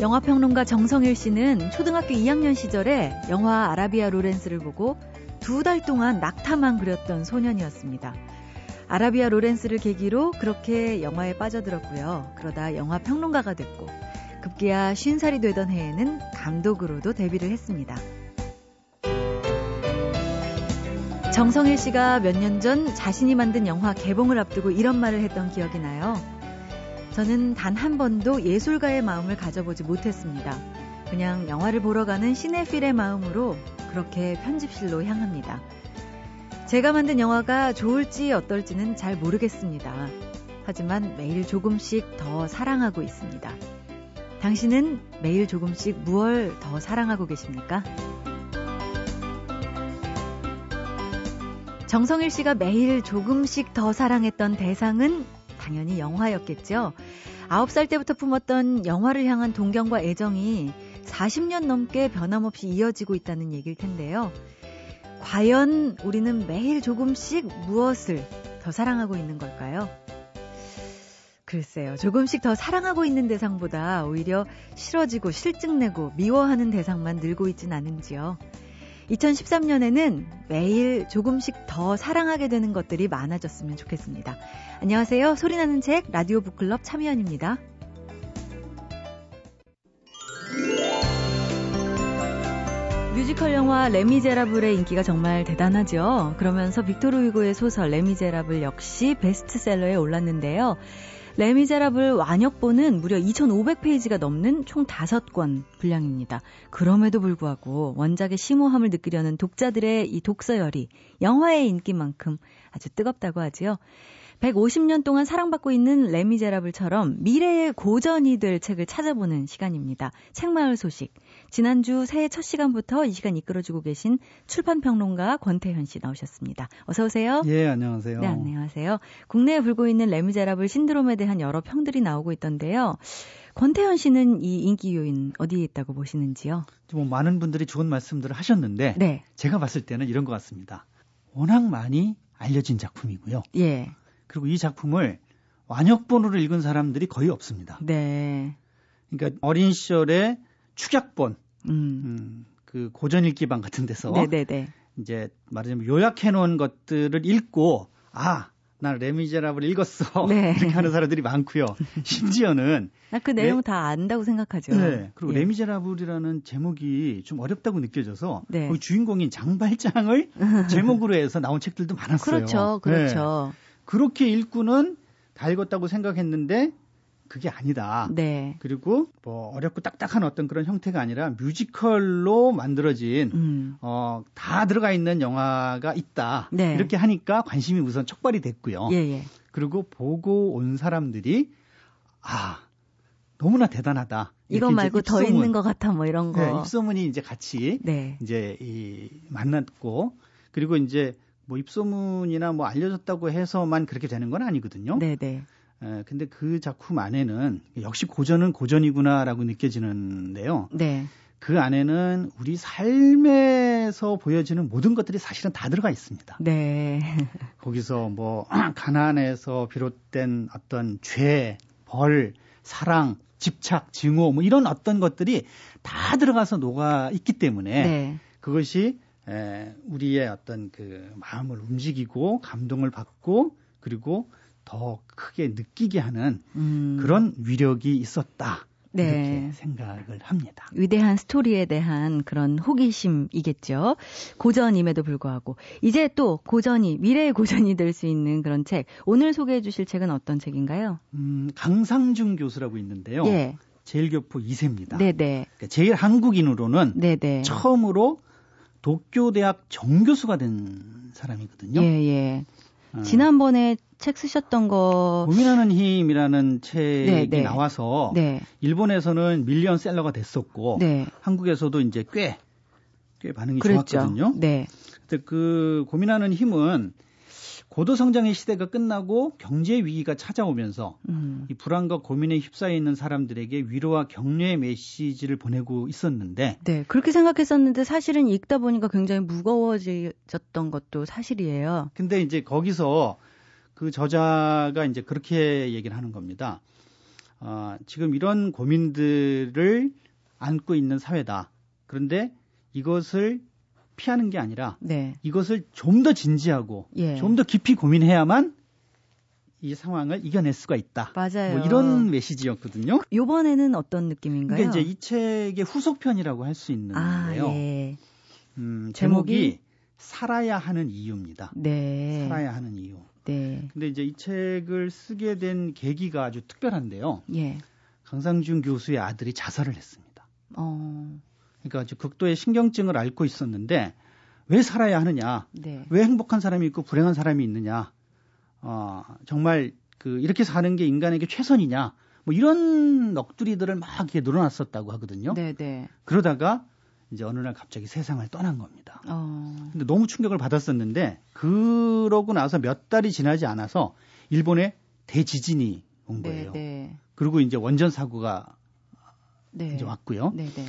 영화평론가 정성일 씨는 초등학교 2학년 시절에 영화 아라비아 로렌스를 보고 두 달 동안 낙타만 그렸던 소년이었습니다. 아라비아 로렌스를 계기로 그렇게 영화에 빠져들었고요. 그러다 영화 평론가가 됐고 급기야 50살이 되던 해에는 감독으로도 데뷔를 했습니다. 정성일 씨가 몇 년 전 자신이 만든 영화 개봉을 앞두고 이런 말을 했던 기억이 나요. 저는 단 한 번도 예술가의 마음을 가져보지 못했습니다. 그냥 영화를 보러 가는 시네필의 마음으로 그렇게 편집실로 향합니다. 제가 만든 영화가 좋을지 어떨지는 잘 모르겠습니다. 하지만 매일 조금씩 더 사랑하고 있습니다. 당신은 매일 조금씩 무얼 더 사랑하고 계십니까? 정성일 씨가 매일 조금씩 더 사랑했던 대상은 당연히 영화였겠죠. 9살 때부터 품었던 영화를 향한 동경과 애정이 40년 넘게 변함없이 이어지고 있다는 얘기일 텐데요. 과연 우리는 매일 조금씩 무엇을 더 사랑하고 있는 걸까요? 글쎄요. 조금씩 더 사랑하고 있는 대상보다 오히려 싫어지고 실증내고 미워하는 대상만 늘고 있진 않은지요. 2013년에는 매일 조금씩 더 사랑하게 되는 것들이 많아졌으면 좋겠습니다. 안녕하세요. 소리나는 책 라디오 북클럽 참여연입니다. 뮤지컬 영화 레미제라블의 인기가 정말 대단하죠. 그러면서 빅토르 위고의 소설 레미제라블 역시 베스트셀러에 올랐는데요. 레미제라블 완역본은 무려 2,500페이지가 넘는 총 5권 분량입니다. 그럼에도 불구하고 원작의 심오함을 느끼려는 독자들의 이 독서열이 영화의 인기만큼 아주 뜨겁다고 하지요. 150년 동안 사랑받고 있는 레미제라블처럼 미래의 고전이 될 책을 찾아보는 시간입니다. 책마을 소식. 지난주 새해 첫 시간부터 이 시간 이끌어주고 계신 출판평론가 권태현 씨 나오셨습니다. 어서 오세요. 예, 안녕하세요. 네, 안녕하세요. 국내에 불고 있는 레미제라블 신드롬에 대한 여러 평들이 나오고 있던데요. 권태현 씨는 이 인기 요인 어디에 있다고 보시는지요? 뭐 많은 분들이 좋은 말씀들을 하셨는데 네. 제가 봤을 때는 이런 것 같습니다. 워낙 많이 알려진 작품이고요. 예. 그리고 이 작품을 완역본으로 읽은 사람들이 거의 없습니다. 네. 그러니까 어린 시절에 축약본, 음. 음, 그 고전 읽기방 같은 데서 네네네. 이제 말하자면 요약해 놓은 것들을 읽고 아, 나 레미제라블 읽었어. 네. 이렇게 하는 사람들이 많고요. 심지어는 나그 내용 다 안다고 생각하죠. 네. 그리고 예. 레미제라블이라는 제목이 좀 어렵다고 느껴져서 네. 주인공인 장발장을 제목으로 해서 나온 책들도 많았어요. 그렇죠, 네. 그렇죠. 그렇게 읽고는 다 읽었다고 생각했는데 그게 아니다. 네. 그리고 뭐 어렵고 딱딱한 어떤 그런 형태가 아니라 뮤지컬로 만들어진 음. 어, 다 들어가 있는 영화가 있다. 네. 이렇게 하니까 관심이 우선 촉발이 됐고요. 예, 예. 그리고 보고 온 사람들이 아 너무나 대단하다. 이거 말고 이제 더 입소문- 있는 것 같아, 뭐 이런 거. 네, 입소문이 이제 같이 네. 이제 이 만났고 그리고 이제 뭐 입소문이나 뭐 알려졌다고 해서만 그렇게 되는 건 아니거든요. 네, 네. 에, 근데 그 작품 안에는 역시 고전은 고전이구나라고 느껴지는데요. 네. 그 안에는 우리 삶에서 보여지는 모든 것들이 사실은 다 들어가 있습니다. 네. 거기서 뭐 가난에서 비롯된 어떤 죄, 벌, 사랑, 집착, 증오 뭐 이런 어떤 것들이 다 들어가서 녹아 있기 때문에 네. 그것이 에, 우리의 어떤 그 마음을 움직이고 감동을 받고 그리고 더 크게 느끼게 하는 음. 그런 위력이 있었다. 네. 이렇게 생각을 합니다. 위대한 스토리에 대한 그런 호기심이겠죠. 고전임에도 불구하고. 이제 또 고전이, 미래의 고전이 될 수 있는 그런 책. 오늘 소개해 주실 책은 어떤 책인가요? 음, 강상중 교수라고 있는데요. 예. 제일교포 2세입니다. 네네. 그러니까 제일 한국인으로는 네네. 처음으로 도쿄 대학 정교수가 된 사람이거든요. 예, 예. 어, 지난번에 책 쓰셨던 거. 고민하는 힘이라는 책이 네, 네. 나와서 네. 일본에서는 밀리언셀러가 됐었고 네. 한국에서도 이제 꽤, 꽤 반응이 그랬죠. 좋았거든요. 네. 근데 그 고민하는 힘은 고도 성장의 시대가 끝나고 경제 위기가 찾아오면서 음. 이 불안과 고민에 휩싸여 있는 사람들에게 위로와 격려의 메시지를 보내고 있었는데 네. 그렇게 생각했었는데 사실은 읽다 보니까 굉장히 무거워졌던 것도 사실이에요. 근데 이제 거기서 그 저자가 이제 그렇게 얘기를 하는 겁니다. 어, 지금 이런 고민들을 안고 있는 사회다. 그런데 이것을 피하는 게 아니라 네. 이것을 좀 더 진지하고 예. 좀더 깊이 고민해야만 이 상황을 이겨낼 수가 있다. 맞아요. 뭐 이런 메시지였거든요. 요번에는 어떤 느낌인가요? 이게 이제 이 책의 후속편이라고 할 수 있는데요. 아, 예. 음, 제목이? 제목이 살아야 하는 이유입니다. 네. 살아야 하는 이유. 네. 근데 이제 이 책을 쓰게 된 계기가 아주 특별한데요. 예. 강상준 교수의 아들이 자살을 했습니다. 어. 그러니까 아주 극도의 신경증을 앓고 있었는데 왜 살아야 하느냐? 네. 왜 행복한 사람이 있고 불행한 사람이 있느냐? 어, 정말 그 이렇게 사는 게 인간에게 최선이냐? 뭐 이런 넋두리들을 막 이렇게 늘어놨었다고 하거든요. 네, 네. 그러다가 이제 어느 날 갑자기 세상을 떠난 겁니다. 어. 근데 너무 충격을 받았었는데 그러고 나서 몇 달이 지나지 않아서 일본에 대지진이 온 네, 거예요. 네. 그리고 이제 원전 사고가 네. 이제 왔고요. 네, 네.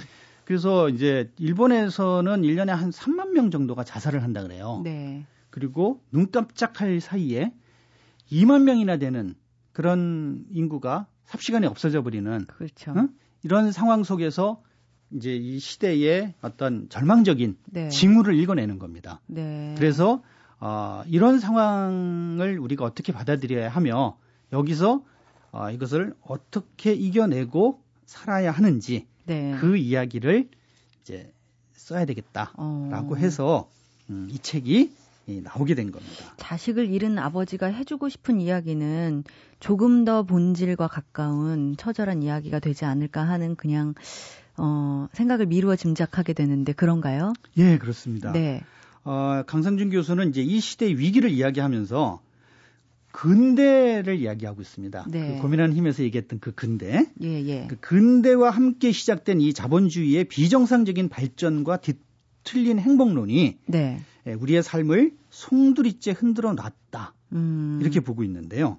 그래서 이제 일본에서는 1년에 한 3만 명 정도가 자살을 한다 그래요. 네. 그리고 눈 깜짝할 사이에 2만 명이나 되는 그런 인구가 삽시간에 없어져 버리는 그렇죠. 응? 이런 상황 속에서 이제 이 시대의 어떤 절망적인 네. 징후를 읽어내는 겁니다. 네. 그래서 어, 이런 상황을 우리가 어떻게 받아들여야 하며 여기서 어, 이것을 어떻게 이겨내고 살아야 하는지 네. 그 이야기를 이제 써야 되겠다라고 어. 해서 음, 이 책이 이, 나오게 된 겁니다. 자식을 잃은 아버지가 해주고 싶은 이야기는 조금 더 본질과 가까운 처절한 이야기가 되지 않을까 하는 그냥 어, 생각을 미루어 짐작하게 되는데 그런가요? 예, 그렇습니다. 네. 어, 강상준 교수는 이제 이 시대의 위기를 이야기하면서 근대를 이야기하고 있습니다. 네. 그 고민하는 힘에서 얘기했던 그 근대. 예, 예. 그 근대와 함께 시작된 이 자본주의의 비정상적인 발전과 뒤틀린 행복론이 네. 예, 우리의 삶을 송두리째 흔들어 놨다. 음. 이렇게 보고 있는데요.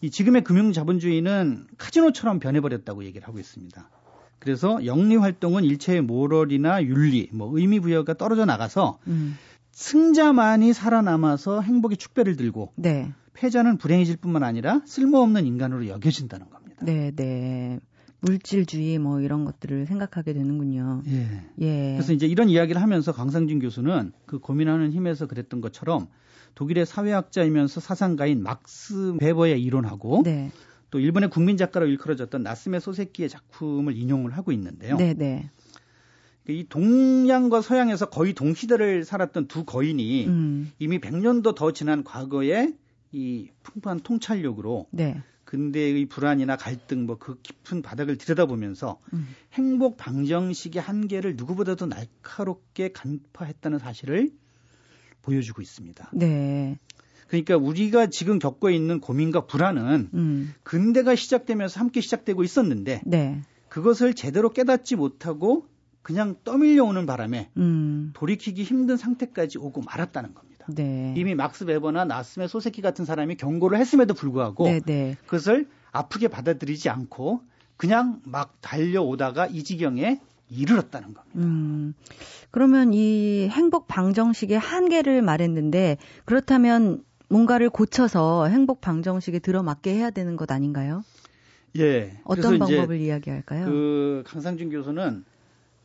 이 지금의 금융 자본주의는 카지노처럼 변해버렸다고 얘기를 하고 있습니다. 그래서 영리 활동은 일체의 모럴이나 윤리, 뭐 의미 부여가 떨어져 나가서 음. 승자만이 살아남아서 행복의 축배를 들고 네. 패자는 불행해질 뿐만 아니라 쓸모없는 인간으로 여겨진다는 겁니다. 네, 네. 물질주의 뭐 이런 것들을 생각하게 되는군요. 예. 예. 그래서 이제 이런 이야기를 하면서 강상준 교수는 그 고민하는 힘에서 그랬던 것처럼 독일의 사회학자이면서 사상가인 막스 베버의 이론하고 네. 또 일본의 국민 작가로 일컬어졌던 나스메 소세키의 작품을 인용을 하고 있는데요. 네, 네. 이 동양과 서양에서 거의 동시대를 살았던 두 거인이 음. 이미 100년도 더 지난 과거에 이 풍부한 통찰력으로 네. 근대의 불안이나 갈등 뭐 그 깊은 바닥을 들여다보면서 음. 행복 방정식의 한계를 누구보다도 날카롭게 간파했다는 사실을 보여주고 있습니다. 네. 그러니까 우리가 지금 겪고 있는 고민과 불안은 음. 근대가 시작되면서 함께 시작되고 있었는데 네. 그것을 제대로 깨닫지 못하고 그냥 떠밀려 오는 바람에 음. 돌이키기 힘든 상태까지 오고 말았다는 겁니다. 네. 이미 막스 베버나 나스메 소세키 같은 사람이 경고를 했음에도 불구하고 네, 네. 그것을 아프게 받아들이지 않고 그냥 막 달려오다가 이 지경에 이르렀다는 겁니다. 음. 그러면 이 행복 방정식의 한계를 말했는데 그렇다면 뭔가를 고쳐서 행복 방정식에 들어맞게 해야 되는 것 아닌가요? 예. 어떤 방법을 이야기할까요? 그 강상준 교수는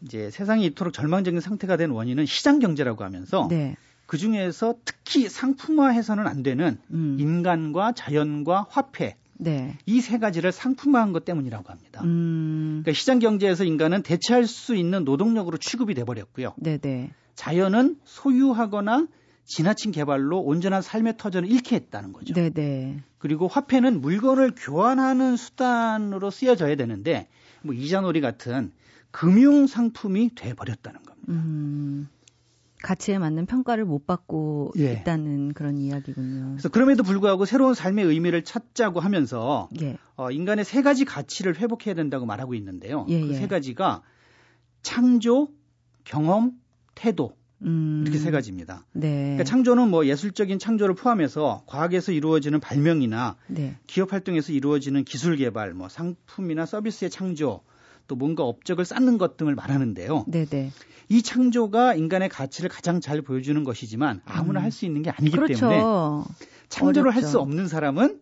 이제 세상이 이토록 절망적인 상태가 된 원인은 시장 경제라고 하면서 네. 그 중에서 특히 상품화해서는 안 되는 음. 인간과 자연과 화폐 네. 이 세 가지를 상품화한 것 때문이라고 합니다. 음. 그러니까 시장 경제에서 인간은 대체할 수 있는 노동력으로 취급이 돼 버렸고요. 네, 네. 자연은 소유하거나 지나친 개발로 온전한 삶의 터전을 잃게 했다는 거죠. 네, 네. 그리고 화폐는 물건을 교환하는 수단으로 쓰여져야 되는데 뭐 이자놀이 같은 금융 상품이 돼 버렸다는 겁니다. 음. 가치에 맞는 평가를 못 받고 예. 있다는 그런 이야기군요. 그래서 그럼에도 불구하고 새로운 삶의 의미를 찾자고 하면서 예. 어, 인간의 세 가지 가치를 회복해야 된다고 말하고 있는데요. 예, 그 예. 세 가지가 창조, 경험, 태도 음. 이렇게 세 가지입니다. 네. 그러니까 창조는 뭐 예술적인 창조를 포함해서 과학에서 이루어지는 발명이나 네. 기업 활동에서 이루어지는 기술 개발, 뭐 상품이나 서비스의 창조, 또 뭔가 업적을 쌓는 것 등을 말하는데요. 네, 네. 이 창조가 인간의 가치를 가장 잘 보여주는 것이지만 아무나 음. 할수 있는 게 아니기 그렇죠. 때문에 창조를 할. 수 없는 사람은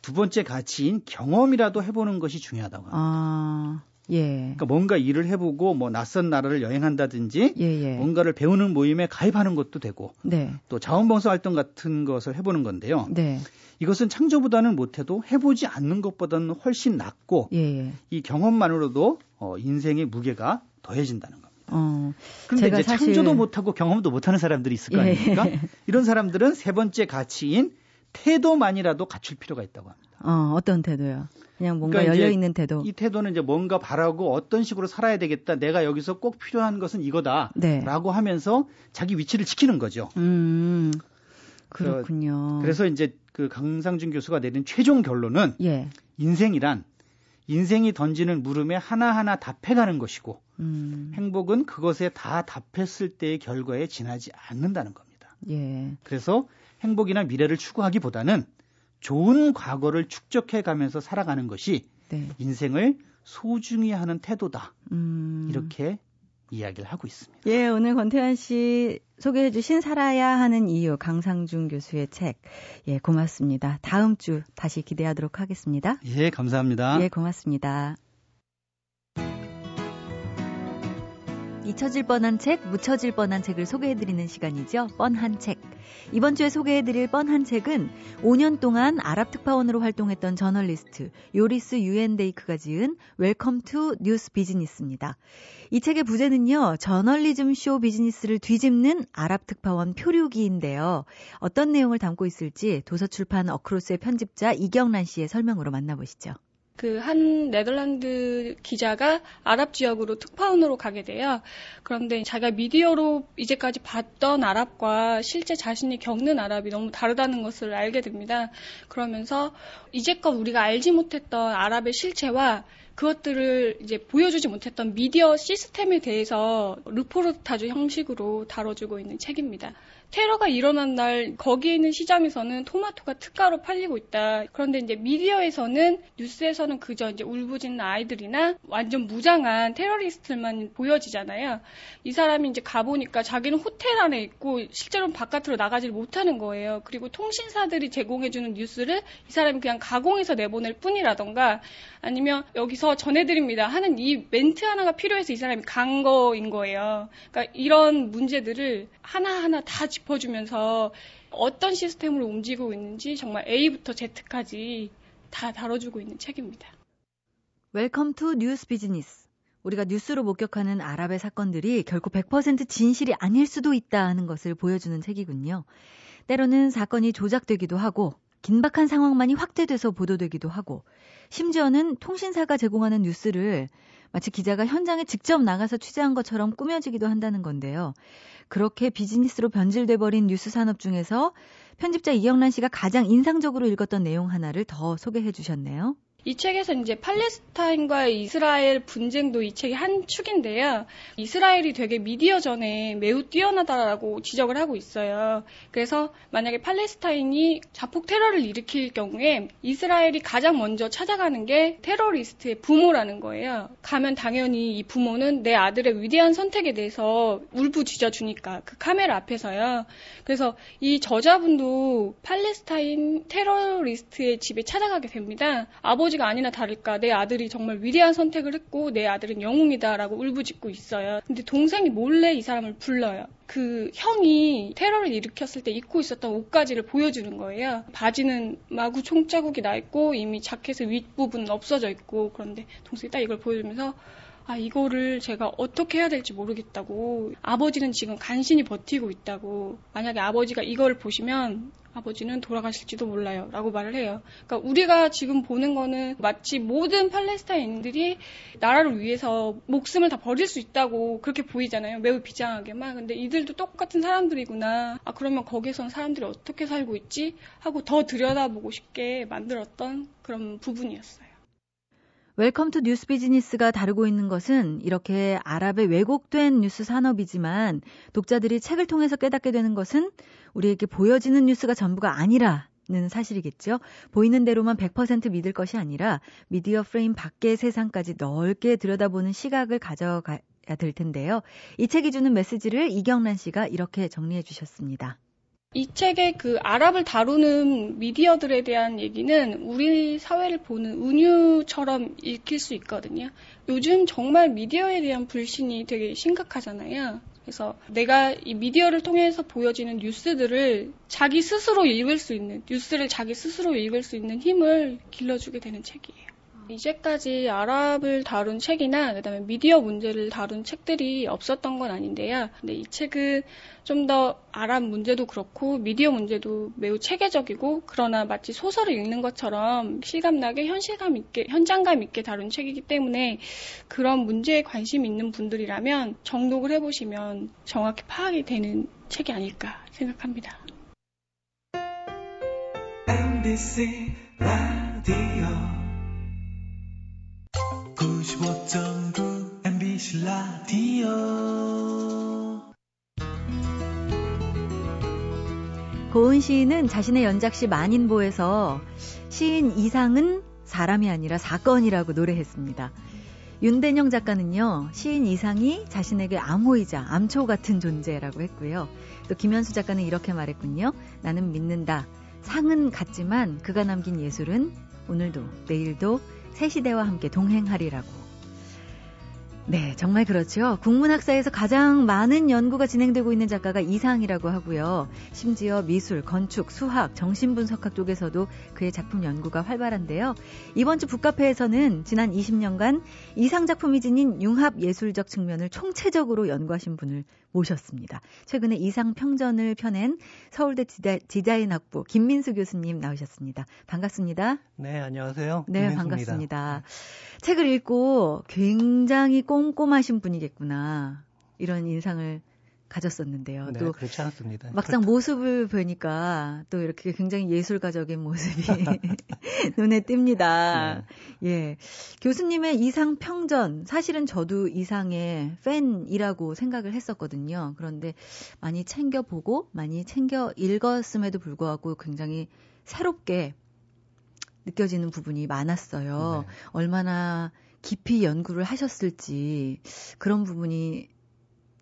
두 번째 가치인 경험이라도 해보는 것이 중요하다고 합니다. 아, 예. 그러니까 뭔가 일을 해보고 뭐 낯선 나라를 여행한다든지 예, 예. 뭔가를 배우는 모임에 가입하는 것도 되고 네. 또 자원봉사 활동 같은 것을 해보는 건데요. 네. 이것은 창조보다는 못해도 해보지 않는 것보다는 훨씬 낫고 예, 예. 이 경험만으로도 어, 인생의 무게가 더해진다는 겁니다. 어. 그런데 제가 이제 사실- 창조도 못하고 경험도 못하는 사람들이 있을 거 예. 아닙니까? 이런 사람들은 세 번째 가치인 태도만이라도 갖출 필요가 있다고 합니다. 어, 어떤 태도요? 그냥 뭔가 그러니까 열려 있는 태도. 이 태도는 이제 뭔가 바라고 어떤 식으로 살아야 되겠다. 내가 여기서 꼭 필요한 것은 이거다. 네. 라고 하면서 자기 위치를 지키는 거죠. 음. 그렇군요. 그래서 이제 그 강상준 교수가 내린 최종 결론은 예. 인생이란 인생이 던지는 물음에 하나하나 답해가는 것이고 음. 행복은 그것에 다 답했을 때의 결과에 지나지 않는다는 겁니다. 예. 그래서 행복이나 미래를 추구하기보다는 좋은 과거를 축적해 가면서 살아가는 것이 네. 인생을 소중히 하는 태도다. 음. 이렇게 이야기를 하고 있습니다. 예, 오늘 권태환 씨 소개해 주신 살아야 하는 이유 강상중 교수의 책. 예, 고맙습니다. 다음 주 다시 기대하도록 하겠습니다. 예, 감사합니다. 예, 고맙습니다. 잊혀질 뻔한 책, 묻혀질 뻔한 책을 소개해드리는 시간이죠. 뻔한 책. 이번 주에 소개해드릴 fun한 책은 5년 동안 아랍 특파원으로 활동했던 저널리스트 요리스 유엔데이크가 지은 Welcome to News Business입니다. 이 책의 부제는요, 저널리즘 쇼 비즈니스를 뒤집는 아랍 특파원 표류기인데요. 어떤 내용을 담고 있을지 도서출판 어크로스의 편집자 이경란 씨의 설명으로 만나보시죠. 그 한 네덜란드 기자가 아랍 지역으로 특파원으로 가게 돼요. 그런데 자기가 미디어로 이제까지 봤던 아랍과 실제 자신이 겪는 아랍이 너무 다르다는 것을 알게 됩니다. 그러면서 이제껏 우리가 알지 못했던 아랍의 실체와 그것들을 이제 보여주지 못했던 미디어 시스템에 대해서 르포르타주 형식으로 다뤄주고 있는 책입니다. 테러가 일어난 날 거기에 있는 시장에서는 토마토가 특가로 팔리고 있다. 그런데 이제 미디어에서는 뉴스에서는 그저 이제 울부짖는 아이들이나 완전 무장한 테러리스트만 보여지잖아요. 이 사람이 이제 가보니까 자기는 호텔 안에 있고 실제로는 바깥으로 나가질 못하는 거예요. 그리고 통신사들이 제공해주는 뉴스를 이 사람이 그냥 가공해서 내보낼 뿐이라던가 아니면 여기서 전해드립니다 하는 이 멘트 하나가 필요해서 이 사람이 간 거인 거예요. 그러니까 이런 문제들을 하나하나 다 짚 어주면서 어떤 시스템으로 움직이고 있는지 정말 A부터 Z까지 다 다뤄주고 있는 책입니다. Welcome to News Business. 우리가 뉴스로 목격하는 아랍의 사건들이 결코 100% 진실이 아닐 수도 있다 하는 것을 보여주는 책이군요. 때로는 사건이 조작되기도 하고 긴박한 상황만이 확대돼서 보도되기도 하고 심지어는 통신사가 제공하는 뉴스를 마치 기자가 현장에 직접 나가서 취재한 것처럼 꾸며지기도 한다는 건데요. 그렇게 비즈니스로 변질돼 버린 뉴스 산업 중에서 편집자 이경란 씨가 가장 인상적으로 읽었던 내용 하나를 더 소개해 주셨네요. 이 책에서 이제 팔레스타인과 이스라엘 분쟁도 이 책의 한 축인데요. 이스라엘이 되게 미디어 전에 매우 뛰어나다라고 지적을 하고 있어요. 그래서 만약에 팔레스타인이 자폭 테러를 일으킬 경우에 이스라엘이 가장 먼저 찾아가는 게 테러리스트의 부모라는 거예요. 가면 당연히 이 부모는 내 아들의 위대한 선택에 대해서 울부짖어 주니까 그 카메라 앞에서요. 그래서 이 저자분도 팔레스타인 테러리스트의 집에 찾아가게 됩니다. 아버지 가 아니나 다를까 내 아들이 정말 위대한 선택을 했고 내 아들은 영웅이다라고 울부짖고 있어요. 근데 동생이 몰래 이 사람을 불러요. 그 형이 테러를 일으켰을 때 입고 있었던 옷가지를 보여주는 거예요. 바지는 마구 총자국이 나 있고 이미 자켓의 윗부분은 없어져 있고 그런데 동생이 딱 이걸 보여주면서 아, 이거를 제가 어떻게 해야 될지 모르겠다고. 아버지는 지금 간신히 버티고 있다고. 만약에 아버지가 이걸 보시면 아버지는 돌아가실지도 몰라요. 라고 말을 해요. 그러니까 우리가 지금 보는 거는 마치 모든 팔레스타인들이 나라를 위해서 목숨을 다 버릴 수 있다고 그렇게 보이잖아요. 매우 비장하게만. 근데 이들도 똑같은 사람들이구나. 아, 그러면 거기선 사람들이 어떻게 살고 있지? 하고 더 들여다보고 싶게 만들었던 그런 부분이었어요. Welcome to News Business가 다루고 있는 것은 이렇게 아랍의 왜곡된 뉴스 산업이지만 독자들이 책을 통해서 깨닫게 되는 것은 우리에게 보여지는 뉴스가 전부가 아니라 는 사실이겠죠. 보이는 대로만 100% 믿을 것이 아니라 미디어 프레임 밖의 세상까지 넓게 들여다보는 시각을 가져가야 될 텐데요. 이 책이 주는 메시지를 이경란 씨가 이렇게 정리해 주셨습니다. 이 책의 그 아랍을 다루는 미디어들에 대한 얘기는 우리 사회를 보는 은유처럼 읽힐 수 있거든요. 요즘 정말 미디어에 대한 불신이 되게 심각하잖아요. 그래서 내가 이 미디어를 통해서 보여지는 뉴스들을 자기 스스로 읽을 수 있는, 뉴스를 자기 스스로 읽을 수 있는 힘을 길러주게 되는 책이에요. 이제까지 아랍을 다룬 책이나 그다음에 미디어 문제를 다룬 책들이 없었던 건 아닌데요. 근데 이 책은 좀 더 아랍 문제도 그렇고 미디어 문제도 매우 체계적이고 그러나 마치 소설을 읽는 것처럼 실감나게 현실감 있게 현장감 있게 다룬 책이기 때문에 그런 문제에 관심 있는 분들이라면 정독을 해보시면 정확히 파악이 되는 책이 아닐까 생각합니다. MBC 라디오 95.9 MBC 라디오 고은 시인은 자신의 연작시 만인보에서 시인 이상은 사람이 아니라 사건이라고 노래했습니다. 윤대영 작가는요, 시인 이상이 자신에게 암호이자 암초 같은 존재라고 했고요. 또 김현수 작가는 이렇게 말했군요. 나는 믿는다. 상은 같지만 그가 남긴 예술은 오늘도 내일도 새 시대와 함께 동행하리라고. 네, 정말 그렇죠. 국문학사에서 가장 많은 연구가 진행되고 있는 작가가 이상이라고 하고요. 심지어 미술, 건축, 수학, 정신분석학 쪽에서도 그의 작품 연구가 활발한데요. 이번 주 북카페에서는 지난 20년간 이상 작품이 지닌 융합 예술적 측면을 총체적으로 연구하신 분을 모셨습니다. 최근에 이상 평전을 펴낸 서울대 디자인 학부 김민수 교수님 나오셨습니다. 반갑습니다. 네, 안녕하세요. 네, 김민수입니다. 반갑습니다. 책을 읽고 굉장히 꼼꼼하신 분이겠구나. 이런 인상을 가졌었는데요. 네, 또 그렇지 않습니다. 막상 그렇다. 모습을 보니까 또 이렇게 굉장히 예술가적인 모습이 눈에 띕니다. 네. 예. 교수님의 이상 평전 사실은 저도 이상의 팬이라고 생각을 했었거든요. 그런데 많이 챙겨 보고 많이 챙겨 읽었음에도 불구하고 굉장히 새롭게 느껴지는 부분이 많았어요. 네. 얼마나 깊이 연구를 하셨을지 그런 부분이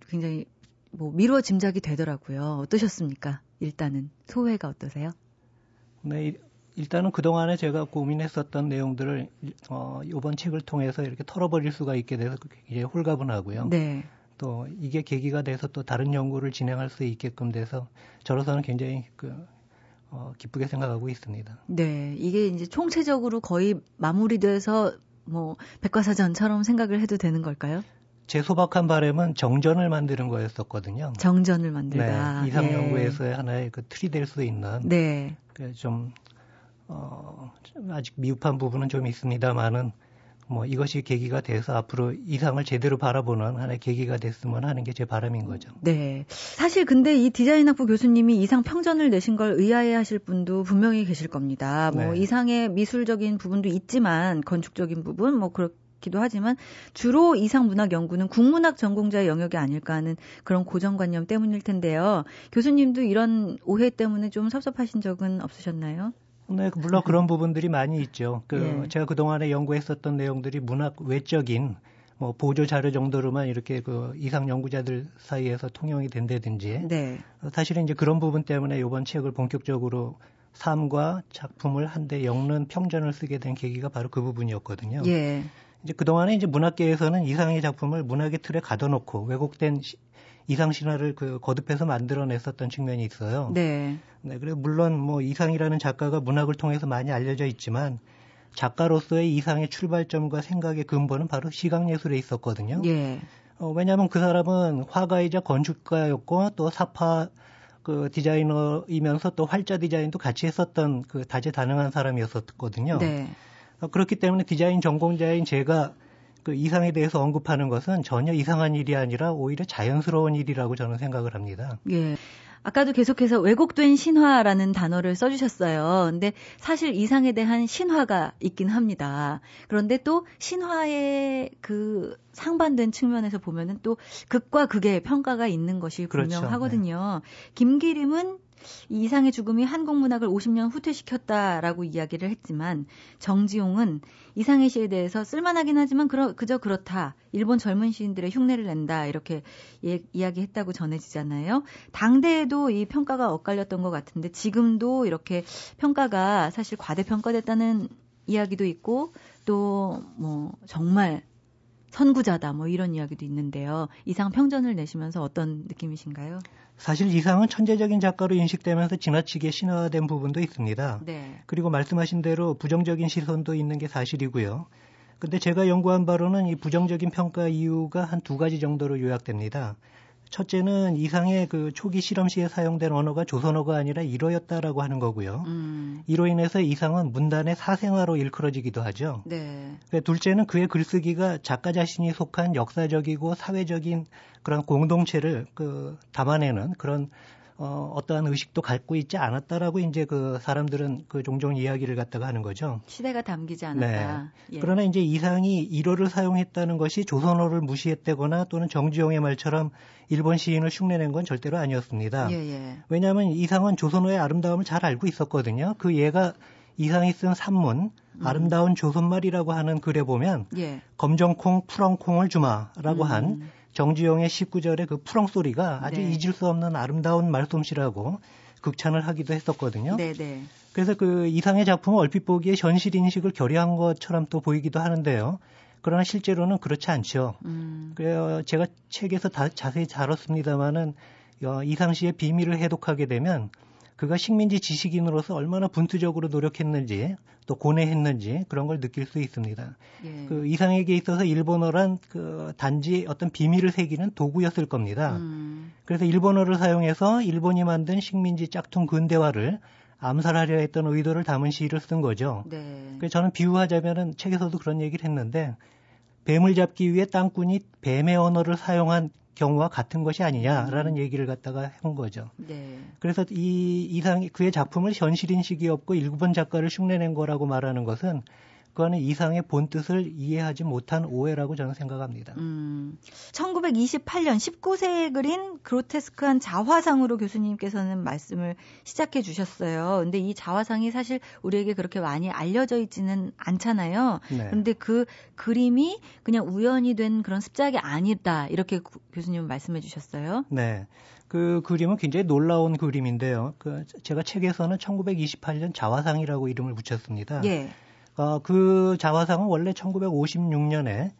굉장히 뭐 미루어 짐작이 되더라고요. 어떠셨습니까? 일단은 소회가 어떠세요? 네, 일단은 그동안에 제가 고민했었던 내용들을 어, 이번 책을 통해서 이렇게 털어버릴 수가 있게 돼서 이제 홀가분하고요. 네. 또 이게 계기가 돼서 또 다른 연구를 진행할 수 있게끔 돼서 저로서는 굉장히 그 어, 기쁘게 생각하고 있습니다. 네, 이게 이제 총체적으로 거의 마무리돼서 뭐 백과사전처럼 생각을 해도 되는 걸까요? 제 소박한 바람은 정전을 만드는 거였었거든요. 정전을 만들다. 네, 이상 예. 연구에서의 하나의 그 틀이 될 수 있는. 네. 좀 어, 아직 미흡한 부분은 좀 있습니다만은 뭐 이것이 계기가 돼서 앞으로 이상을 제대로 바라보는 하나의 계기가 됐으면 하는 게 제 바람인 거죠. 네. 사실 근데 이 디자인학부 교수님이 이상 평전을 내신 걸 의아해 하실 분도 분명히 계실 겁니다. 뭐 네. 이상의 미술적인 부분도 있지만 건축적인 부분 뭐 그렇 기도 하지만 주로 이상 문학 연구는 국문학 전공자의 영역이 아닐까 하는 그런 고정관념 때문일 텐데요. 교수님도 이런 오해 때문에 좀 섭섭하신 적은 없으셨나요? 네, 물론 그런 부분들이 많이 있죠. 그 예. 제가 그동안에 연구했었던 내용들이 문학 외적인 뭐 보조 자료 정도로만 이렇게 그 이상 연구자들 사이에서 통용이 된다든지 네. 사실은 이제 그런 부분 때문에 이번 책을 본격적으로 삶과 작품을 한데 엮는 평전을 쓰게 된 계기가 바로 그 부분이었거든요. 예. 이제 그동안에 이제 문학계에서는 이상의 작품을 문학의 틀에 가둬놓고 왜곡된 시, 이상 신화를 그 거듭해서 만들어냈었던 측면이 있어요. 네. 네. 그리고 물론 뭐 이상이라는 작가가 문학을 통해서 많이 알려져 있지만 작가로서의 이상의 출발점과 생각의 근본은 바로 시각 예술에 있었거든요. 예. 어, 왜냐하면 그 사람은 화가이자 건축가였고 또 사파 그 디자이너이면서 또 활자 디자인도 같이 했었던 그 다재다능한 사람이었었거든요. 네. 어, 그렇기 때문에 디자인 전공자인 제가 그 이상에 대해서 언급하는 것은 전혀 이상한 일이 아니라 오히려 자연스러운 일이라고 저는 생각을 합니다. 예. 아까도 계속해서 왜곡된 신화라는 단어를 써주셨어요. 근데 사실 이상에 대한 신화가 있긴 합니다. 그런데 또 신화의 그 상반된 측면에서 보면은 또 극과 극의 평가가 있는 것이 그렇죠. 분명하거든요. 네. 김기림은 이 이상의 죽음이 한국 문학을 50년 후퇴시켰다라고 이야기를 했지만 정지용은 이상의 시에 대해서 쓸만하긴 하지만 그러, 그저 그렇다. 일본 젊은 시인들의 흉내를 낸다. 이렇게 예, 이야기했다고 전해지잖아요. 당대에도 이 평가가 엇갈렸던 것 같은데 지금도 이렇게 평가가 사실 과대평가됐다는 이야기도 있고 또 뭐 정말 선구자다 뭐 이런 이야기도 있는데요. 이상 평전을 내시면서 어떤 느낌이신가요? 사실 이상은 천재적인 작가로 인식되면서 지나치게 신화된 부분도 있습니다. 네. 그리고 말씀하신 대로 부정적인 시선도 있는 게 사실이고요. 근데 제가 연구한 바로는 이 부정적인 평가 이유가 한 두 가지 정도로 요약됩니다. 첫째는 이상의 그 초기 실험 시에 사용된 언어가 조선어가 아니라 일어였다라고 하는 거고요. 음. 이로 인해서 이상은 문단의 사생화로 일컬어지기도 하죠. 네. 둘째는 그의 글쓰기가 작가 자신이 속한 역사적이고 사회적인 그런 공동체를 그 담아내는 그런 어, 어떠한 의식도 갖고 있지 않았다라고 이제 그 사람들은 그 종종 이야기를 갖다가 하는 거죠. 시대가 담기지 않았다. 네. 예. 그러나 이제 이상이 일어를 사용했다는 것이 조선어를 무시했다거나 또는 정지용의 말처럼 일본 시인을 흉내낸 건 절대로 아니었습니다. 예, 예. 왜냐하면 이상은 조선어의 아름다움을 잘 알고 있었거든요. 그 얘가 이상이 쓴 산문 음. 아름다운 조선말이라고 하는 글에 보면 예. 검정콩 푸렁콩을 주마라고 음. 한 정주영의 19절의 그 푸렁 소리가 아주 네. 잊을 수 없는 아름다운 말솜씨라고 극찬을 하기도 했었거든요. 네네. 네. 그래서 그 이상의 작품은 얼핏 보기에 현실 인식을 결여한 것처럼 또 보이기도 하는데요. 그러나 실제로는 그렇지 않죠. 음. 그래서 제가 책에서 다 자세히 다뤘습니다마는 어, 이상 씨의 비밀을 해독하게 되면 그가 식민지 지식인으로서 얼마나 분투적으로 노력했는지 또 고뇌했는지 그런 걸 느낄 수 있습니다. 예. 그 이상에게 있어서 일본어란 그 단지 어떤 비밀을 새기는 도구였을 겁니다. 음. 그래서 일본어를 사용해서 일본이 만든 식민지 짝퉁 근대화를 암살하려 했던 의도를 담은 시를 쓴 거죠. 네. 그래서 저는 비유하자면은 책에서도 그런 얘기를 했는데 뱀을 잡기 위해 땅꾼이 뱀의 언어를 사용한 경우와 같은 것이 아니냐라는 음. 얘기를 갖다가 한 거죠. 네. 그래서 이 이상 그의 작품을 현실 인식이 없고 일본 작가를 흉내낸 거라고 말하는 것은 그거는 이상의 본 뜻을 이해하지 못한 오해라고 저는 생각합니다. 음, 1928년 19세에 그린 그로테스크한 자화상으로 교수님께서는 말씀을 시작해 주셨어요. 근데 이 자화상이 사실 우리에게 그렇게 많이 알려져 있지는 않잖아요. 네. 근데 그 그림이 그냥 우연히 된 그런 습작이 아니다. 이렇게 교수님 말씀해 주셨어요. 네. 그 그림은 굉장히 놀라운 그림인데요. 그 제가 책에서는 1928년 자화상이라고 이름을 붙였습니다. 예. 어, 그 자화상은 원래 1956년에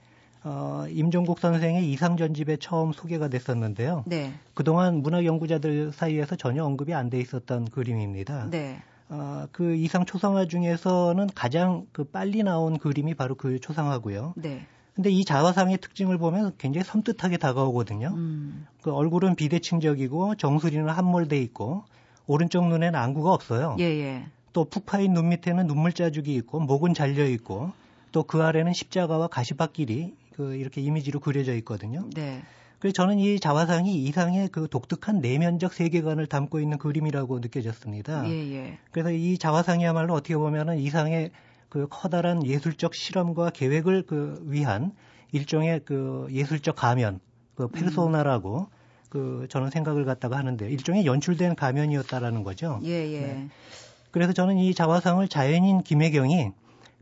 어, 임종국 선생의 이상전집에 처음 소개가 됐었는데요. 네. 그동안 문학 연구자들 사이에서 전혀 언급이 안 돼 있었던 그림입니다. 네. 어, 그 이상 초상화 중에서는 가장 그 빨리 나온 그림이 바로 그 초상화고요. 네. 근데 이 자화상의 특징을 보면 굉장히 섬뜩하게 다가오거든요. 음. 그 얼굴은 비대칭적이고 정수리는 함몰돼 있고 오른쪽 눈에는 안구가 없어요. 예, 예. 또 푹 파인 눈 밑에는 눈물 자죽이 있고 목은 잘려 있고 또 그 아래는 십자가와 가시밭길이 그 이렇게 이미지로 그려져 있거든요. 네. 그래서 저는 이 자화상이 이상의 그 독특한 내면적 세계관을 담고 있는 그림이라고 느껴졌습니다. 예, 예. 그래서 이 자화상이야말로 어떻게 보면은 이상의 그 커다란 예술적 실험과 계획을 그 위한 일종의 그 예술적 가면, 그 페르소나라고 음. 그 저는 생각을 갖다가 하는데 일종의 연출된 가면이었다라는 거죠. 예, 예. 네. 그래서 저는 이 자화상을 자연인 김혜경이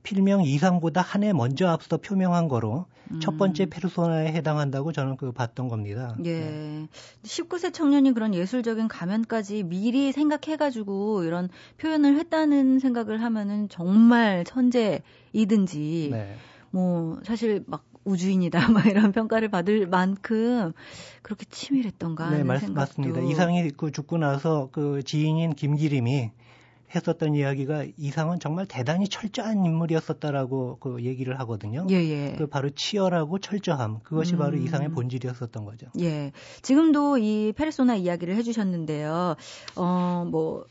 필명 이상보다 한 해 먼저 앞서 표명한 거로 음. 첫 번째 페르소나에 해당한다고 저는 그 봤던 겁니다. 예. 네. 19세 청년이 그런 예술적인 가면까지 미리 생각해가지고 이런 표현을 했다는 생각을 하면은 정말 천재이든지 네. 뭐 사실 막 우주인이다 막 이런 평가를 받을 만큼 그렇게 치밀했던가 하는 네, 맞, 생각도. 맞습니다. 이상이 그 죽고 나서 그 지인인 김기림이 했었던 이야기가 이상은 정말 대단히 철저한 인물이었었다라고 그 얘기를 하거든요. 예, 예. 그 바로 치열하고 철저함 그것이 음. 바로 이상의 본질이었었던 거죠. 예. 지금도 이 페르소나 이야기를 해주셨는데요. 어뭐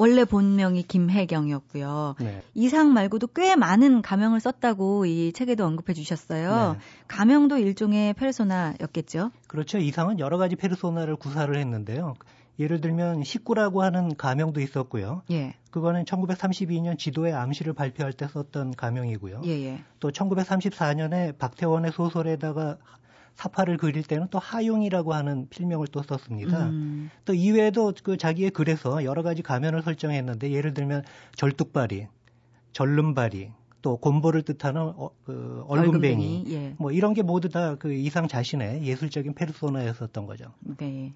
원래 본명이 김혜경이었고요. 네. 이상 말고도 꽤 많은 가명을 썼다고 이 책에도 언급해 주셨어요. 네. 가명도 일종의 페르소나였겠죠? 그렇죠. 이상은 여러 가지 페르소나를 구사를 했는데요. 예를 들면 식구라고 하는 가명도 있었고요. 예. 그거는 1932년 지도의 암시를 발표할 때 썼던 가명이고요. 예예. 예. 또 1934년에 박태원의 소설에다가 사파를 그릴 때는 또 하용이라고 하는 필명을 또 썼습니다. 음. 또 이외에도 그 자기의 글에서 여러 가지 가면을 설정했는데 예를 들면 절뚝발이, 절름발이, 또 곰보를 뜻하는 어, 그 얼굴뱅이, 예. 뭐 이런 게 모두 다 그 이상 자신의 예술적인 페르소나였었던 거죠. 네.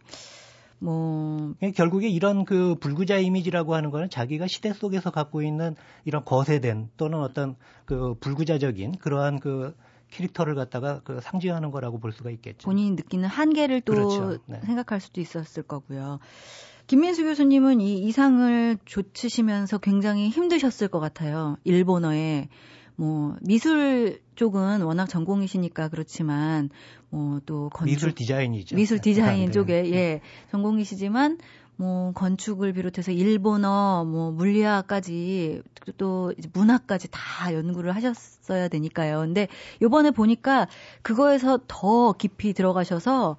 뭐 결국에 이런 그 불구자 이미지라고 하는 거는 자기가 시대 속에서 갖고 있는 이런 거세된 또는 어떤 그 불구자적인 그러한 그 캐릭터를 갖다가 그 상징하는 거라고 볼 수가 있겠죠. 본인이 느끼는 한계를 또 그렇죠. 네. 생각할 수도 있었을 거고요. 김민수 교수님은 이 이상을 조치시면서 굉장히 힘드셨을 것 같아요. 일본어에 뭐 미술 쪽은 워낙 전공이시니까 그렇지만 뭐 또 건축 미술 디자인이죠. 미술 디자인 네. 쪽에 예 전공이시지만 뭐 건축을 비롯해서 일본어, 뭐 물리학까지 또 문학까지 다 연구를 하셨어야 되니까요. 근데 요번에 보니까 그거에서 더 깊이 들어가셔서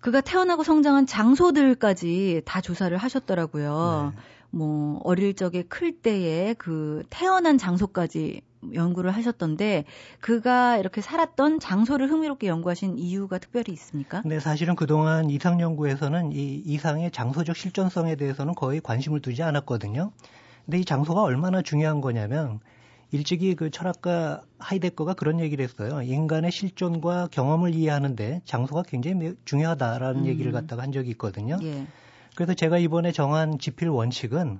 그가 태어나고 성장한 장소들까지 다 조사를 하셨더라고요. 네. 뭐 어릴 적에 클 때에 그 태어난 장소까지 연구를 하셨던데 그가 이렇게 살았던 장소를 흥미롭게 연구하신 이유가 특별히 있습니까? 네, 사실은 그동안 이상 연구에서는 이 이상의 장소적 실존성에 대해서는 거의 관심을 두지 않았거든요. 근데 이 장소가 얼마나 중요한 거냐면 일찍이 그 철학가 하이데커가 그런 얘기를 했어요. 인간의 실존과 경험을 이해하는데 장소가 굉장히 중요하다라는 음. 얘기를 갖다가 한 적이 있거든요. 예. 그래서 제가 이번에 정한 지필 원칙은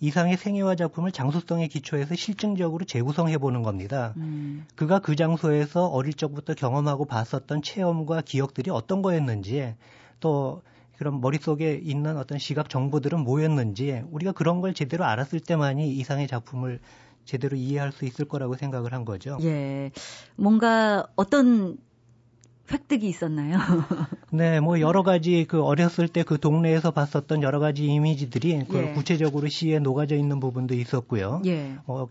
이상의 생애와 작품을 장소성에 기초해서 실증적으로 재구성해 보는 겁니다. 음. 그가 그 장소에서 어릴 적부터 경험하고 봤었던 체험과 기억들이 어떤 거였는지 또 그런 머릿속에 있는 어떤 시각 정보들은 뭐였는지 우리가 그런 걸 제대로 알았을 때만이 이상의 작품을 제대로 이해할 수 있을 거라고 생각을 한 거죠. 예. 뭔가 어떤 획득이 있었나요? 네, 뭐 여러 가지 그 어렸을 때 그 동네에서 봤었던 여러 가지 이미지들이 그 예. 구체적으로 시에 녹아져 있는 부분도 있었고요. 예. 어,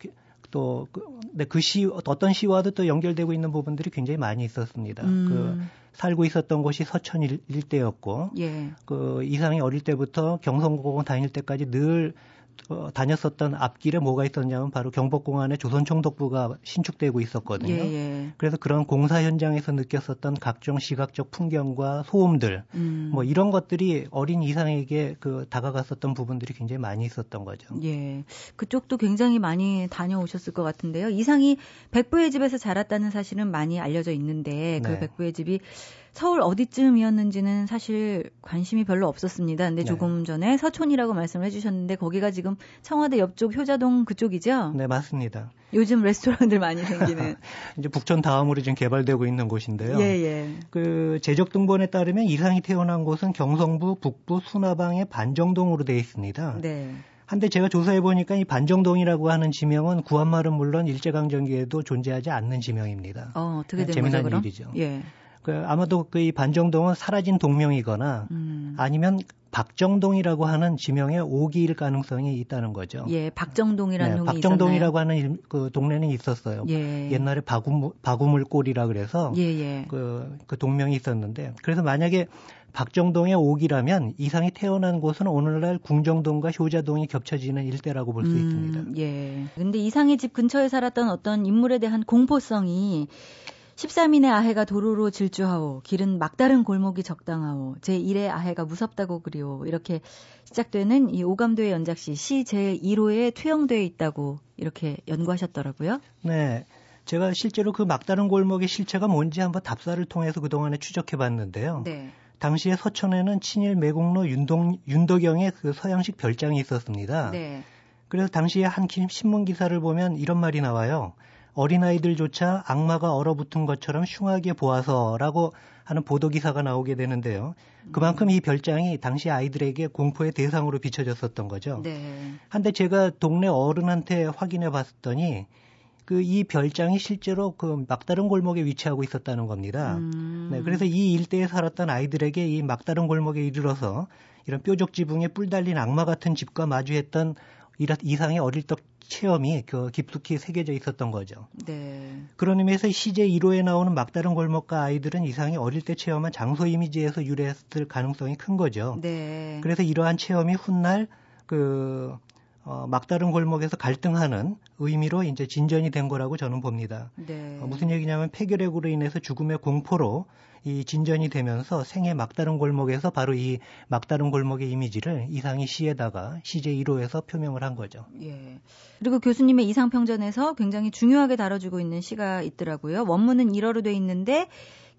또, 그, 네, 그 시, 어떤 시와도 또 연결되고 있는 부분들이 굉장히 많이 있었습니다. 음. 그, 살고 있었던 곳이 서천 일, 일대였고, 예. 그, 이상이 어릴 때부터 경성고공 다닐 때까지 늘 어, 다녔었던 앞길에 뭐가 있었냐면 바로 경복궁 안에 조선총독부가 신축되고 있었거든요. 예, 예. 그래서 그런 공사 현장에서 느꼈었던 각종 시각적 풍경과 소음들, 음. 뭐 이런 것들이 어린 이상에게 그 다가갔었던 부분들이 굉장히 많이 있었던 거죠. 예, 그쪽도 굉장히 많이 다녀오셨을 것 같은데요. 이상이 백부의 집에서 자랐다는 사실은 많이 알려져 있는데 그 네. 백부의 집이 서울 어디쯤이었는지는 사실 관심이 별로 없었습니다. 근데 네. 조금 전에 서촌이라고 말씀을 해주셨는데 거기가 지금 청와대 옆쪽 효자동 그쪽이죠? 네, 맞습니다. 요즘 레스토랑들 많이 생기는. 이제 북촌 다음으로 지금 개발되고 있는 곳인데요. 예, 예. 그 제적 등본에 따르면 이상이 태어난 곳은 경성부 북부 수나방의 반정동으로 되어 있습니다. 네. 한데 제가 조사해 보니까 이 반정동이라고 하는 지명은 구한말은 물론 일제강점기에도 존재하지 않는 지명입니다. 어, 어떻게 된 재미난 거죠, 일이죠. 예. 그 아마도 그 이 반정동은 사라진 동명이거나 음. 아니면 박정동이라고 하는 지명의 오기일 가능성이 있다는 거죠. 예, 박정동이라는 네, 박정동이라고 있었나요? 하는 일, 그 동네는 있었어요. 예. 옛날에 바구물, 바구물골이라 그래서 예, 예. 그, 그 동명이 있었는데 그래서 만약에 박정동의 오기라면 이상이 태어난 곳은 오늘날 궁정동과 효자동이 겹쳐지는 일대라고 볼수 음, 있습니다. 예. 근데 이상의 집 근처에 살았던 어떤 인물에 대한 공포성이 13인의 아해가 도로로 질주하오. 길은 막다른 골목이 적당하오. 제1의 아해가 무섭다고 그리오. 이렇게 시작되는 이 오감도의 연작시 시 제1호에 투영되어 있다고 이렇게 연구하셨더라고요. 네. 제가 실제로 그 막다른 골목의 실체가 뭔지 한번 답사를 통해서 그동안에 추적해 봤는데요. 네. 당시에 서천에는 친일 매국노 윤동, 윤덕영의 그 서양식 별장이 있었습니다. 네. 그래서 당시에 한 신문 기사를 보면 이런 말이 나와요. 어린아이들조차 악마가 얼어붙은 것처럼 흉하게 보아서라고 하는 보도 기사가 나오게 되는데요. 그만큼 이 별장이 당시 아이들에게 공포의 대상으로 비춰졌었던 거죠. 네. 한데 제가 동네 어른한테 확인해 봤더니 그 이 별장이 실제로 그 막다른 골목에 위치하고 있었다는 겁니다. 음. 네, 그래서 이 일대에 살았던 아이들에게 이 막다른 골목에 이르러서 이런 뾰족 지붕에 뿔 달린 악마 같은 집과 마주했던 이상의 어릴 적 체험이 그 깊숙이 새겨져 있었던 거죠. 네. 그런 의미에서 시제 1호에 나오는 막다른 골목과 아이들은 이상이 어릴 때 체험한 장소 이미지에서 유래했을 가능성이 큰 거죠. 네. 그래서 이러한 체험이 훗날 그 어, 막다른 골목에서 갈등하는 의미로 이제 진전이 된 거라고 저는 봅니다. 네. 어, 무슨 얘기냐면 폐결핵으로 인해서 죽음의 공포로 이 진전이 되면서 생애 막다른 골목에서 바로 이 막다른 골목의 이미지를 이상희 시에다가 시제 1호에서 표명을 한 거죠. 예. 그리고 교수님의 이상 평전에서 굉장히 중요하게 다뤄주고 있는 시가 있더라고요. 원문은 1어로 돼 있는데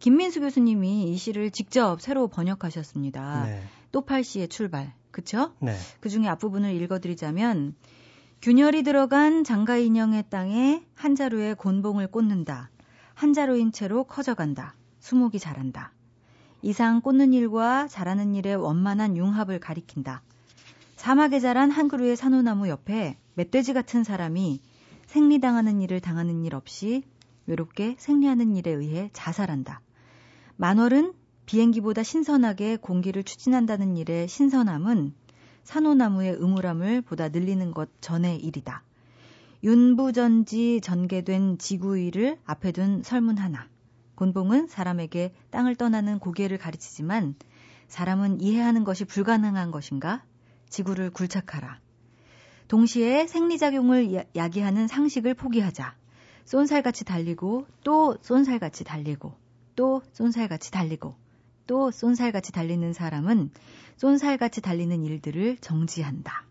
김민수 교수님이 이 시를 직접 새로 번역하셨습니다. 네. 또팔 시의 출발. 그쵸? 네. 그 중에 앞부분을 읽어드리자면, 균열이 들어간 장가 인형의 땅에 한 자루에 곤봉을 꽂는다. 한 자루인 채로 커져간다. 수목이 자란다. 이상 꽂는 일과 자라는 일의 원만한 융합을 가리킨다. 사막에 자란 한 그루의 산호나무 옆에 멧돼지 같은 사람이 생리당하는 일을 당하는 일 없이 외롭게 생리하는 일에 의해 자살한다. 만월은 비행기보다 신선하게 공기를 추진한다는 일의 신선함은 산호나무의 음울함을 보다 늘리는 것 전의 일이다. 윤부전지 전개된 지구위를 앞에 둔 설문 하나. 곤봉은 사람에게 땅을 떠나는 고개를 가르치지만 사람은 이해하는 것이 불가능한 것인가? 지구를 굴착하라. 동시에 생리작용을 야기하는 상식을 포기하자. 쏜살같이 달리고 또 쏜살같이 달리고 또 쏜살같이 달리고 또 쏜살같이 달리는 사람은 쏜살같이 달리는 일들을 정지한다.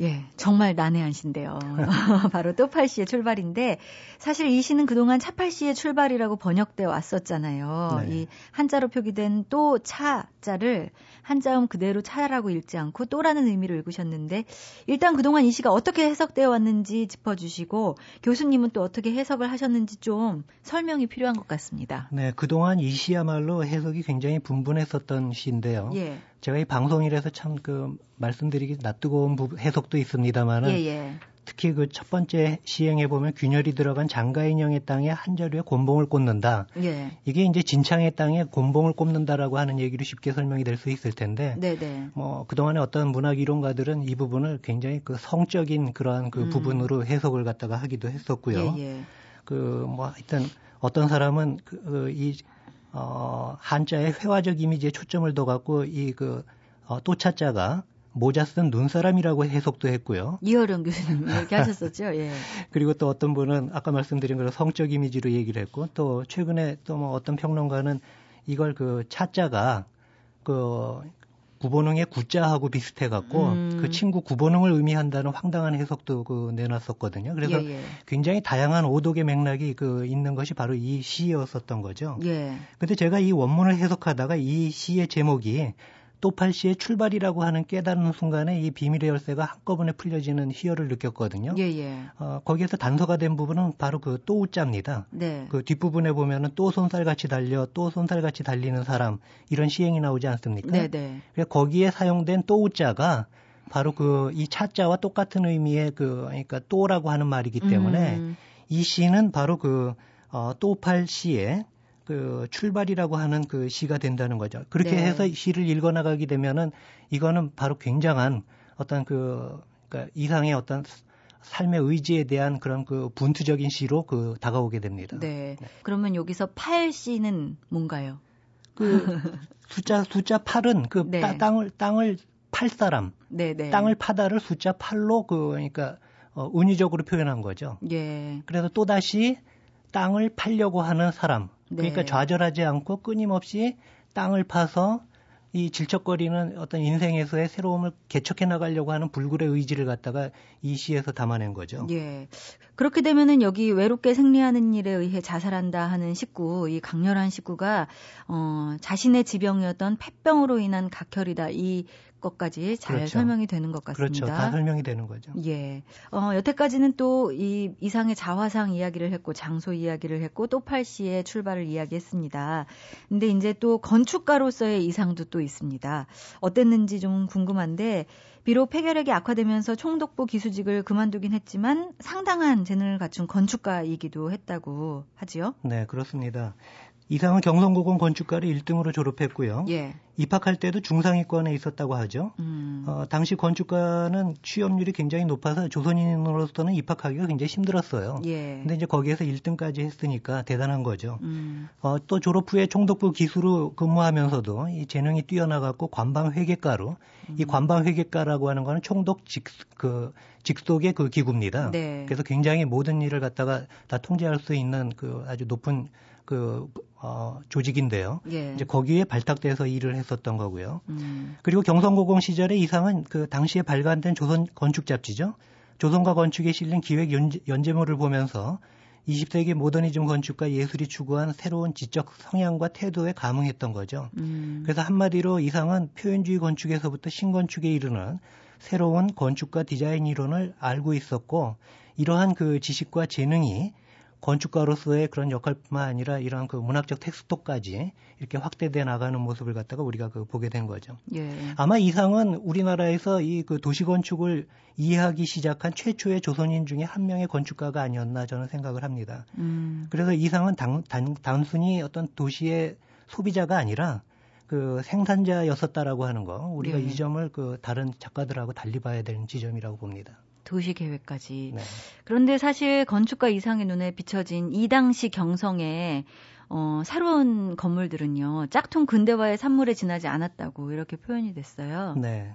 예, 정말 난해한 시인데요. 바로 또팔 시의 출발인데 사실 이 시는 그동안 차팔 시의 출발이라고 번역돼 왔었잖아요. 네. 이 한자로 표기된 또 차자를 한자음 그대로 차라고 읽지 않고 또라는 의미로 읽으셨는데 일단 그동안 이 시가 어떻게 해석되어 왔는지 짚어주시고 교수님은 또 어떻게 해석을 하셨는지 좀 설명이 필요한 것 같습니다. 네, 그동안 이 시야말로 해석이 굉장히 분분했었던 시인데요. 예. 제가 이 방송이라서 참 그 말씀드리기 낯뜨거운 해석도 있습니다만은 예, 예. 특히 그 첫 번째 시행에 보면 균열이 들어간 장가인형의 땅에 한 자루에 곤봉을 꽂는다. 예. 이게 이제 진창의 땅에 곤봉을 꼽는다라고 하는 얘기로 쉽게 설명이 될 수 있을 텐데, 네네. 네. 뭐 그동안에 어떤 문학 이론가들은 이 부분을 굉장히 그 성적인 그러한 그 음. 부분으로 해석을 갖다가 하기도 했었고요. 예, 예. 그뭐 하여튼 어떤 사람은 그이 어, 한자의 회화적 이미지에 초점을 둬갖고 이그 어, 또차자가 모자 쓴 눈사람이라고 해석도 했고요. 이어령 교수님 이렇게 하셨었죠. 예. 그리고 또 어떤 분은 아까 말씀드린 그런 성적 이미지로 얘기를 했고 또 최근에 또 뭐 어떤 평론가는 이걸 그 차자가 그 구본능의 구자하고 비슷해 갖고 음. 그 친구 구본능을 의미한다는 황당한 해석도 그 내놨었거든요. 그래서 예, 예. 굉장히 다양한 오독의 맥락이 그 있는 것이 바로 이 시였었던 거죠. 예. 근데 제가 이 원문을 해석하다가 이 시의 제목이 또팔시의 출발이라고 하는 깨달은 순간에 이 비밀의 열쇠가 한꺼번에 풀려지는 희열을 느꼈거든요. 예, 예. 어, 거기에서 단서가 된 부분은 바로 그 또우자입니다. 네. 그 뒷부분에 보면은 또 손살같이 달려 또 손살같이 달리는 사람 이런 시행이 나오지 않습니까? 네, 네. 그래서 거기에 사용된 또우자가 바로 그 이 차자와 똑같은 의미의 그 그러니까 또라고 하는 말이기 때문에 음. 이 시는 바로 그 어, 또팔 시의 그 출발이라고 하는 그 시가 된다는 거죠. 그렇게 네. 해서 시를 읽어 나가게 되면은 이거는 바로 굉장한 어떤 그 그러니까 이상의 어떤 삶의 의지에 대한 그런 그 분투적인 시로 그 다가오게 됩니다. 네. 네. 그러면 여기서 8시는 뭔가요? 그 숫자 숫자 8은 그 네. 땅을 땅을 팔 사람, 네, 네. 땅을 파다를 숫자 8로 그 그러니까 어, 운유적으로 표현한 거죠. 예. 그래서 또 다시 땅을 팔려고 하는 사람, 그러니까 네. 좌절하지 않고 끊임없이 땅을 파서 이 질척거리는 어떤 인생에서의 새로움을 개척해 나가려고 하는 불굴의 의지를 갖다가 이 시에서 담아낸 거죠. 예. 그렇게 되면은 여기 외롭게 생리하는 일에 의해 자살한다 하는 식구, 이 강렬한 식구가 어 자신의 지병이었던 폐병으로 인한 각혈이다. 이 것까지 잘 그렇죠. 설명이 되는 것 같습니다. 그렇죠. 다 설명이 되는 거죠. 예. 어, 여태까지는 또 이 이상의 자화상 이야기를 했고 장소 이야기를 했고 또팔 씨의 출발을 이야기했습니다. 근데 이제 또 건축가로서의 이상도 또 있습니다. 어땠는지 좀 궁금한데 비록 폐결핵이 악화되면서 총독부 기수직을 그만두긴 했지만 상당한 재능을 갖춘 건축가이기도 했다고 하지요. 네, 그렇습니다. 이상은 경성고공 건축과를 1등으로 졸업했고요. 예. 입학할 때도 중상위권에 있었다고 하, 하죠. 음. 어, 당시 건축가는 취업률이 굉장히 높아서 조선인으로서는 입학하기가 굉장히 힘들었어요. 예. 근데 이제 거기에서 1등까지 했으니까 대단한 거죠. 음. 어, 또 졸업 후에 총독부 기수로 근무하면서도 이 재능이 뛰어나갖고 관방 회계가로 음. 이 관방 회계가라고 하는 거는 총독 직, 그, 직속의 그 기구입니다. 네. 그래서 굉장히 모든 일을 갖다가 다 통제할 수 있는 그 아주 높은 그 어, 조직인데요. 예. 이제 거기에 발탁돼서 일을 했었던 거고요. 음. 그리고 경성고공 시절에 이상은 그 당시에 발간된 조선 건축 잡지죠. 조선과 건축에 실린 기획 연재, 연재 물을 보면서 20세기 모더니즘 건축과 예술이 추구한 새로운 지적 성향과 태도에 감흥했던 거죠. 음. 그래서 한마디로 이상은 표현주의 건축에서부터 신건축에 이르는 새로운 건축과 디자인 이론을 알고 있었고 이러한 그 지식과 재능이 건축가로서의 그런 역할뿐만 아니라 이러한 그 문학적 텍스토까지 이렇게 확대돼 나가는 모습을 갖다가 우리가 그 보게 된 거죠. 예. 아마 이상은 우리나라에서 이 그 도시 건축을 이해하기 시작한 최초의 조선인 중에 한 명의 건축가가 아니었나 저는 생각을 합니다. 음. 그래서 이상은 단, 단, 단순히 어떤 도시의 소비자가 아니라 그 생산자였었다라고 하는 거 우리가 예. 이 점을 그 다른 작가들하고 달리 봐야 되는 지점이라고 봅니다. 도시 계획까지. 네. 그런데 사실 건축가 이상의 눈에 비춰진 이 당시 경성의 어, 새로운 건물들은요, 짝퉁 근대화의 산물에 지나지 않았다고 이렇게 표현이 됐어요. 네.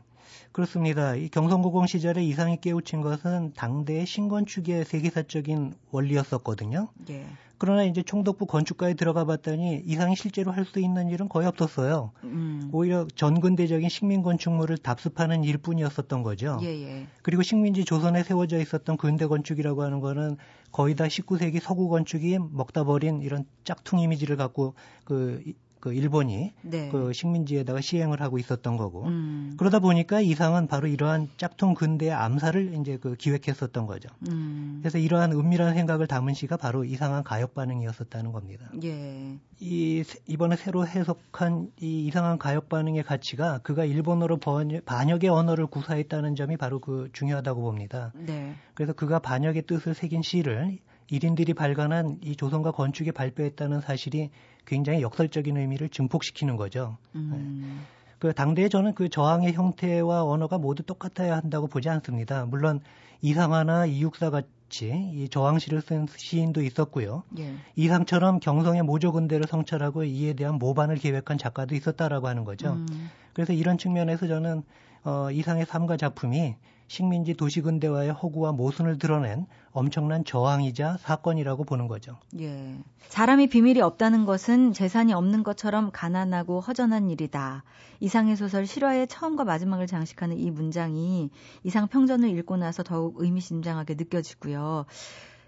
그렇습니다. 이 경성고공 시절에 이상이 깨우친 것은 당대의 신건축의 세계사적인 원리였었거든요. 예. 그러나 이제 총독부 건축가에 들어가 봤더니 이상이 실제로 할 수 있는 일은 거의 없었어요. 음. 오히려 전근대적인 식민 건축물을 답습하는 일뿐이었었던 거죠. 예, 예. 그리고 식민지 조선에 세워져 있었던 근대 건축이라고 하는 거는 거의 다 19세기 서구 건축이 먹다 버린 이런 짝퉁 이미지를 갖고 그 그 일본이 네. 그 식민지에다가 시행을 하고 있었던 거고 음. 그러다 보니까 이상은 바로 이러한 짝퉁 근대의 암살을 이제 그 기획했었던 거죠. 음. 그래서 이러한 은밀한 생각을 담은 시가 바로 이상한 가역 반응이었었다는 겁니다. 예. 이 이번에 새로 해석한 이 이상한 가역 반응의 가치가 그가 일본어로 번역, 반역의 언어를 구사했다는 점이 바로 그 중요하다고 봅니다. 네. 그래서 그가 반역의 뜻을 새긴 시를 1인들이 발간한 이 조선과 건축에 발표했다는 사실이 굉장히 역설적인 의미를 증폭시키는 거죠. 음. 네. 그 당대에 저는 그 저항의 형태와 언어가 모두 똑같아야 한다고 보지 않습니다. 물론 이상하나 이육사 같이 이 저항시를 쓴 시인도 있었고요. 예. 이상처럼 경성의 모조근대를 성찰하고 이에 대한 모반을 계획한 작가도 있었다라고 하는 거죠. 음. 그래서 이런 측면에서 저는 어, 이상의 삶과 작품이 식민지 도시 근대화의 허구와 모순을 드러낸 엄청난 저항이자 사건이라고 보는 거죠. 예. 사람이 비밀이 없다는 것은 재산이 없는 것처럼 가난하고 허전한 일이다. 이상의 소설 실화의 처음과 마지막을 장식하는 이 문장이 이상 평전을 읽고 나서 더욱 의미심장하게 느껴지고요.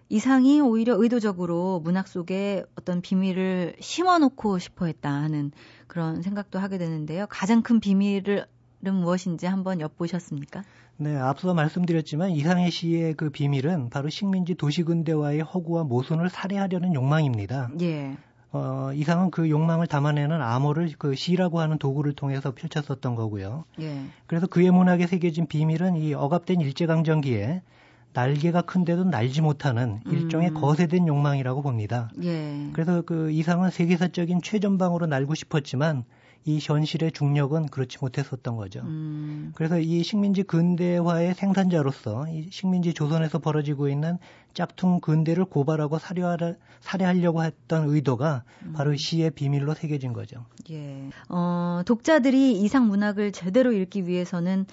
이상이 오히려 의도적으로 문학 속에 어떤 비밀을 심어놓고 싶어 했다 하는 그런 생각도 하게 되는데요. 가장 큰 비밀은 무엇인지 한번 엿보셨습니까? 네, 앞서 말씀드렸지만 이상해 씨의 그 비밀은 바로 식민지 도시근대화의 허구와 모순을 살해하려는 욕망입니다. 예. 어, 이상은 그 욕망을 담아내는 암호를 그 시라고 하는 도구를 통해서 펼쳤었던 거고요. 예. 그래서 그의 문학에 새겨진 비밀은 이 억압된 일제강점기에 날개가 큰데도 날지 못하는 일종의 음. 거세된 욕망이라고 봅니다. 예. 그래서 그 이상은 세계사적인 최전방으로 날고 싶었지만 이 현실의 중력은 그렇지 못했었던 거죠. 음. 그래서 이 식민지 근대화의 생산자로서 이 식민지 조선에서 벌어지고 있는 짝퉁 근대를 고발하고 살해하려, 살해하려고 했던 의도가 음. 바로 시의 비밀로 새겨진 거죠. 예. 어, 독자들이 이상 문학을 제대로 읽기 위해서는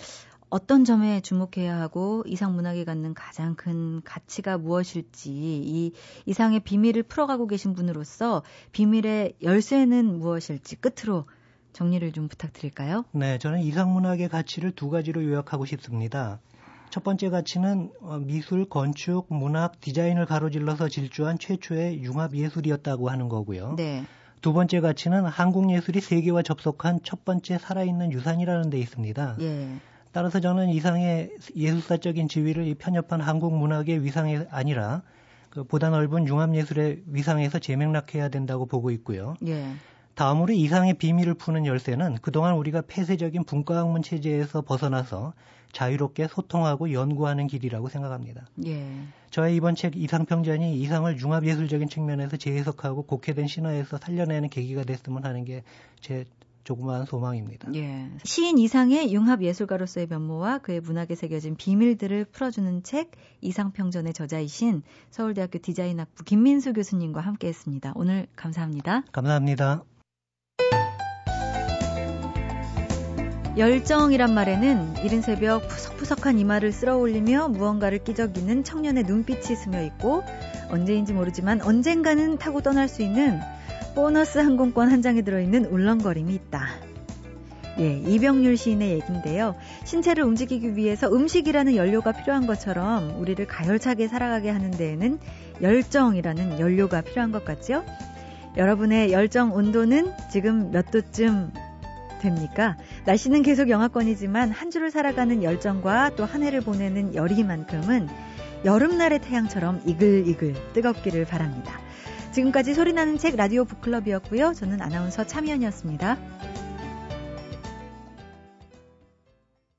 어떤 점에 주목해야 하고 이상 문학이 갖는 가장 큰 가치가 무엇일지 이 이상의 비밀을 풀어가고 계신 분으로서 비밀의 열쇠는 무엇일지 끝으로 정리를 좀 부탁드릴까요? 네, 저는 이상문학의 가치를 두 가지로 요약하고 싶습니다. 첫 번째 가치는 어, 미술, 건축, 문학, 디자인을 가로질러서 질주한 최초의 융합 예술이었다고 하는 거고요. 네. 두 번째 가치는 한국 예술이 세계와 접속한 첫 번째 살아있는 유산이라는 데 있습니다. 예. 따라서 저는 이상의 예술사적인 지위를 편협한 한국 문학의 위상이 아니라 그 보다 넓은 융합 예술의 위상에서 재맥락해야 된다고 보고 있고요. 예. 다음으로 이상의 비밀을 푸는 열쇠는 그동안 우리가 폐쇄적인 분과학문 체제에서 벗어나서 자유롭게 소통하고 연구하는 길이라고 생각합니다. 예. 저의 이번 책 이상평전이 이상을 융합예술적인 측면에서 재해석하고 곡해된 신화에서 살려내는 계기가 됐으면 하는 게 제 조그마한 소망입니다. 예. 시인 이상의 융합 예술가로서의 면모와 그의 문학에 새겨진 비밀들을 풀어주는 책 이상평전의 저자이신 서울대학교 디자인학부 김민수 교수님과 함께했습니다. 오늘 감사합니다. 감사합니다. 열정이란 말에는 이른 새벽 푸석푸석한 이마를 쓸어 올리며 무언가를 끼적이는 청년의 눈빛이 스며 있고 언제인지 모르지만 언젠가는 타고 떠날 수 있는 보너스 항공권 한 장에 들어있는 울렁거림이 있다. 예, 이병률 시인의 얘긴데요. 신체를 움직이기 위해서 음식이라는 연료가 필요한 것처럼 우리를 가열차게 살아가게 하는 데에는 열정이라는 연료가 필요한 것 같죠? 여러분의 열정 온도는 지금 몇 도쯤 됩니까? 날씨는 계속 영하권이지만 한 주를 살아가는 열정과 또 한 해를 보내는 열이만큼은 여름날의 태양처럼 이글이글 뜨겁기를 바랍니다. 지금까지 소리나는 책 라디오 북클럽이었고요. 저는 아나운서 참여연이었습니다.